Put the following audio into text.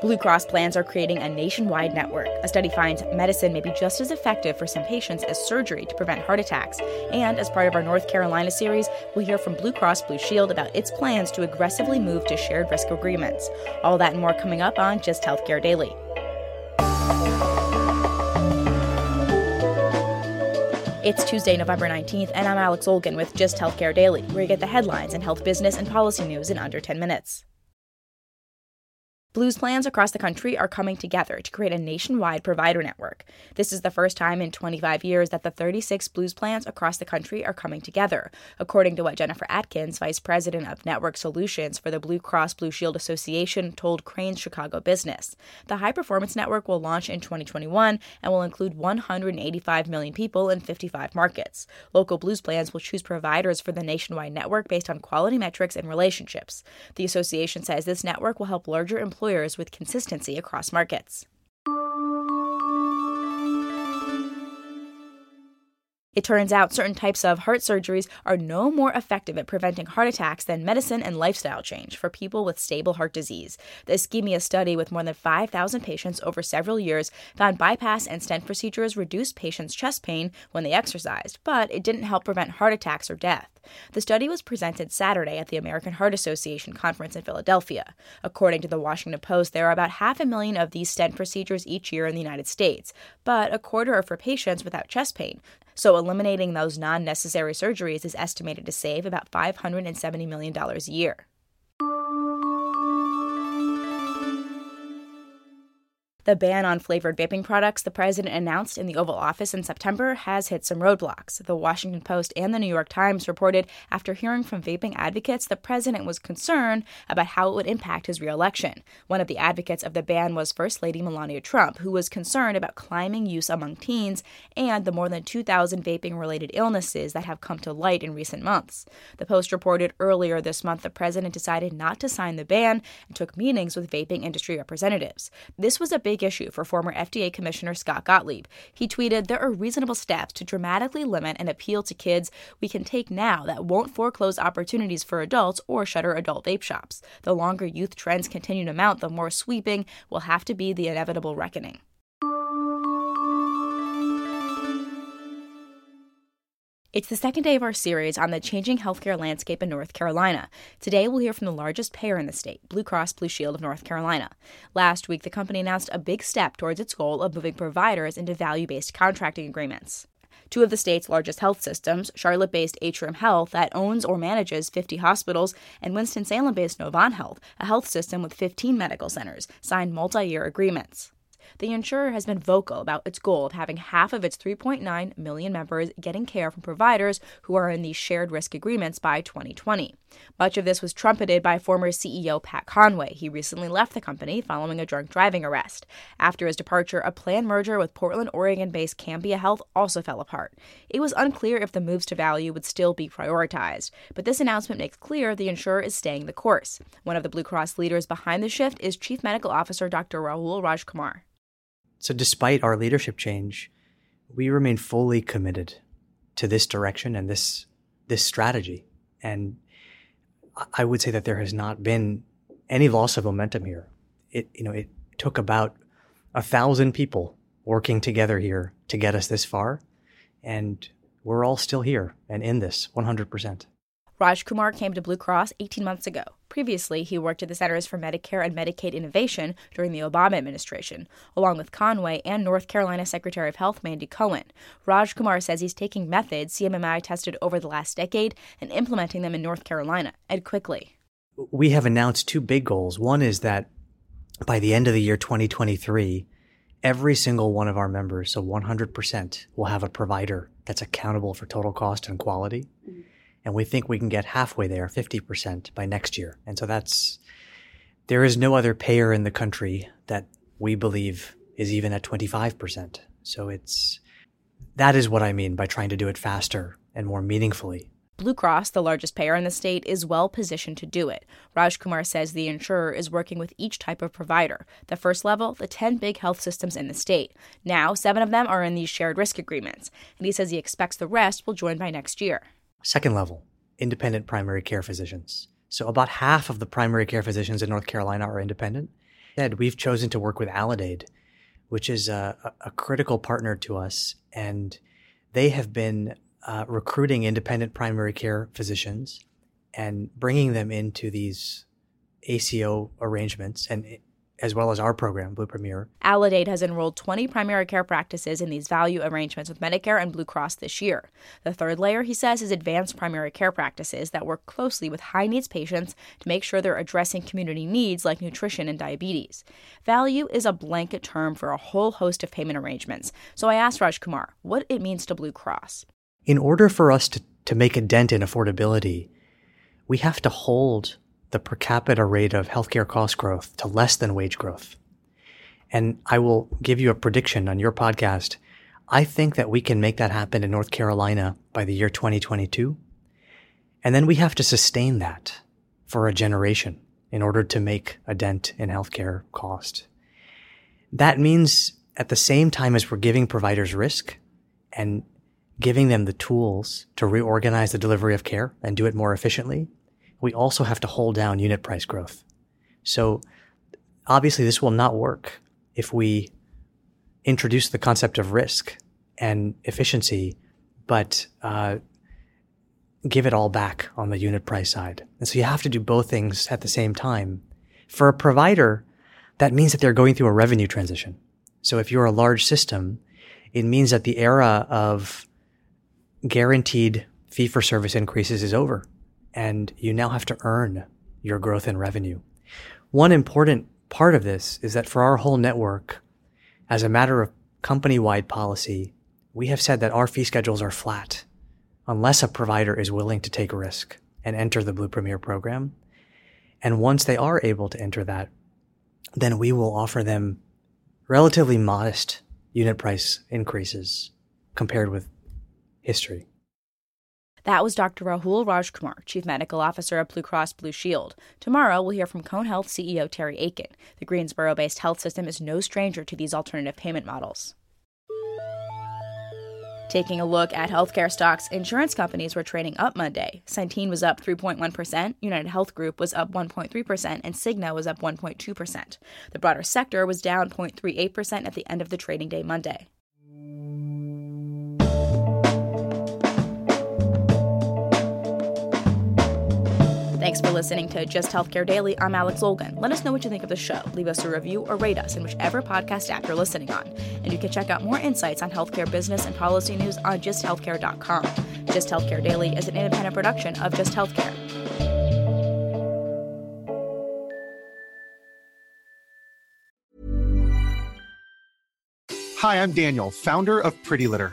Blue Cross plans are creating a nationwide network. A study finds medicine may be just as effective for some patients as surgery to prevent heart attacks. And as part of our North Carolina series, we'll hear from Blue Cross Blue Shield about its plans to aggressively move to shared risk agreements. All that and more coming up on Just Healthcare Daily. It's Tuesday, November 19th, and I'm Alex Olgin with Just Healthcare Daily, where you get the headlines and health business and policy news in under 10 minutes. Blues plans across the country are coming together to create a nationwide provider network. This is the first time in 25 years that the 36 Blues plans across the country are coming together, according to what Jennifer Atkins, Vice President of Network Solutions for the Blue Cross Blue Shield Association, told Crane's Chicago Business. The High Performance Network will launch in 2021 and will include 185 million people in 55 markets. Local Blues plans will choose providers for the nationwide network based on quality metrics and relationships. The association says this network will help larger employers with consistency across markets. It turns out certain types of heart surgeries are no more effective at preventing heart attacks than medicine and lifestyle change for people with stable heart disease. The ischemia study with more than 5,000 patients over several years found bypass and stent procedures reduced patients' chest pain when they exercised, but it didn't help prevent heart attacks or death. The study was presented Saturday at the American Heart Association conference in Philadelphia. According to the Washington Post, there are about half a million of these stent procedures each year in the United States, but a quarter are for patients without chest pain. So, eliminating those non necessary surgeries is estimated to save about $570 million a year. The ban on flavored vaping products the president announced in the Oval Office in September has hit some roadblocks. The Washington Post and the New York Times reported after hearing from vaping advocates, the president was concerned about how it would impact his reelection. One of the advocates of the ban was First Lady Melania Trump, who was concerned about climbing use among teens and the more than 2,000 vaping related illnesses that have come to light in recent months. The Post reported earlier this month the president decided not to sign the ban and took meetings with vaping industry representatives. This was a big issue for former FDA Commissioner Scott Gottlieb. He tweeted, There are reasonable steps to dramatically limit and appeal to kids we can take now that won't foreclose opportunities for adults or shutter adult vape shops. The longer youth trends continue to mount, the more sweeping will have to be the inevitable reckoning. It's the second day of our series on the changing healthcare landscape in North Carolina. Today, we'll hear from the largest payer in the state, Blue Cross Blue Shield of North Carolina. Last week, the company announced a big step towards its goal of moving providers into value based contracting agreements. Two of the state's largest health systems, Charlotte based Atrium Health, that owns or manages 50 hospitals, and Winston-Salem based Novant Health, a health system with 15 medical centers, signed multi year agreements the insurer has been vocal about its goal of having half of its 3.9 million members getting care from providers who are in these shared risk agreements by 2020. Much of this was trumpeted by former CEO Pat Conway. He recently left the company following a drunk driving arrest. After his departure, a planned merger with Portland, Oregon based Cambia Health also fell apart. It was unclear if the moves to value would still be prioritized, but this announcement makes clear the insurer is staying the course. One of the Blue Cross leaders behind the shift is Chief Medical Officer Dr. Rahul Rajkumar. So, despite our leadership change, we remain fully committed to this direction and this this strategy. And I would say that there has not been any loss of momentum here. It you know it took about a thousand people working together here to get us this far. And we're all still here and in this 100%. Raj Kumar came to Blue Cross 18 months ago. Previously, he worked at the Centers for Medicare and Medicaid Innovation during the Obama administration, along with Conway and North Carolina Secretary of Health Mandy Cohen. Rajkumar says he's taking methods CMMI tested over the last decade and implementing them in North Carolina, and quickly. We have announced two big goals. One is that by the end of the year 2023, every single one of our members, so 100%, will have a provider that's accountable for total cost and quality. Mm-hmm. And we think we can get halfway there, 50% by next year. And so that's, there is no other payer in the country that we believe is even at 25%. So it's, that is what I mean by trying to do it faster and more meaningfully. Blue Cross, the largest payer in the state, is well positioned to do it. Rajkumar says the insurer is working with each type of provider. The first level, the 10 big health systems in the state. Now, seven of them are in these shared risk agreements, and he says he expects the rest will join by next year. Second level, independent primary care physicians. So about half of the primary care physicians in North Carolina are independent. And we've chosen to work with Aledade, which is a, a critical partner to us. And they have been uh, recruiting independent primary care physicians and bringing them into these ACO arrangements. And as well as our program, Blue Premier. Aledade has enrolled 20 primary care practices in these value arrangements with Medicare and Blue Cross this year. The third layer, he says, is advanced primary care practices that work closely with high needs patients to make sure they're addressing community needs like nutrition and diabetes. Value is a blanket term for a whole host of payment arrangements. So I asked Rajkumar what it means to Blue Cross. In order for us to, to make a dent in affordability, we have to hold the per capita rate of healthcare cost growth to less than wage growth. And I will give you a prediction on your podcast. I think that we can make that happen in North Carolina by the year 2022. And then we have to sustain that for a generation in order to make a dent in healthcare cost. That means at the same time as we're giving providers risk and giving them the tools to reorganize the delivery of care and do it more efficiently, we also have to hold down unit price growth. So obviously this will not work if we introduce the concept of risk and efficiency, but uh, give it all back on the unit price side. And so you have to do both things at the same time. For a provider, that means that they're going through a revenue transition. So if you're a large system, it means that the era of guaranteed fee for service increases is over and you now have to earn your growth in revenue. One important part of this is that for our whole network, as a matter of company wide policy, we have said that our fee schedules are flat unless a provider is willing to take a risk and enter the Blue Premier program. And once they are able to enter that, then we will offer them relatively modest unit price increases compared with history. That was Dr. Rahul Rajkumar, Chief Medical Officer of Blue Cross Blue Shield. Tomorrow, we'll hear from Cone Health CEO Terry Akin. The Greensboro based health system is no stranger to these alternative payment models. Taking a look at healthcare stocks, insurance companies were trading up Monday. Centene was up 3.1%, United Health Group was up 1.3%, and Cigna was up 1.2%. The broader sector was down 0.38% at the end of the trading day Monday. Thanks for listening to Just Healthcare Daily. I'm Alex Olgin. Let us know what you think of the show. Leave us a review or rate us in whichever podcast app you're listening on. And you can check out more insights on healthcare business and policy news on justhealthcare.com. Just Healthcare Daily is an independent production of Just Healthcare. Hi, I'm Daniel, founder of Pretty Litter.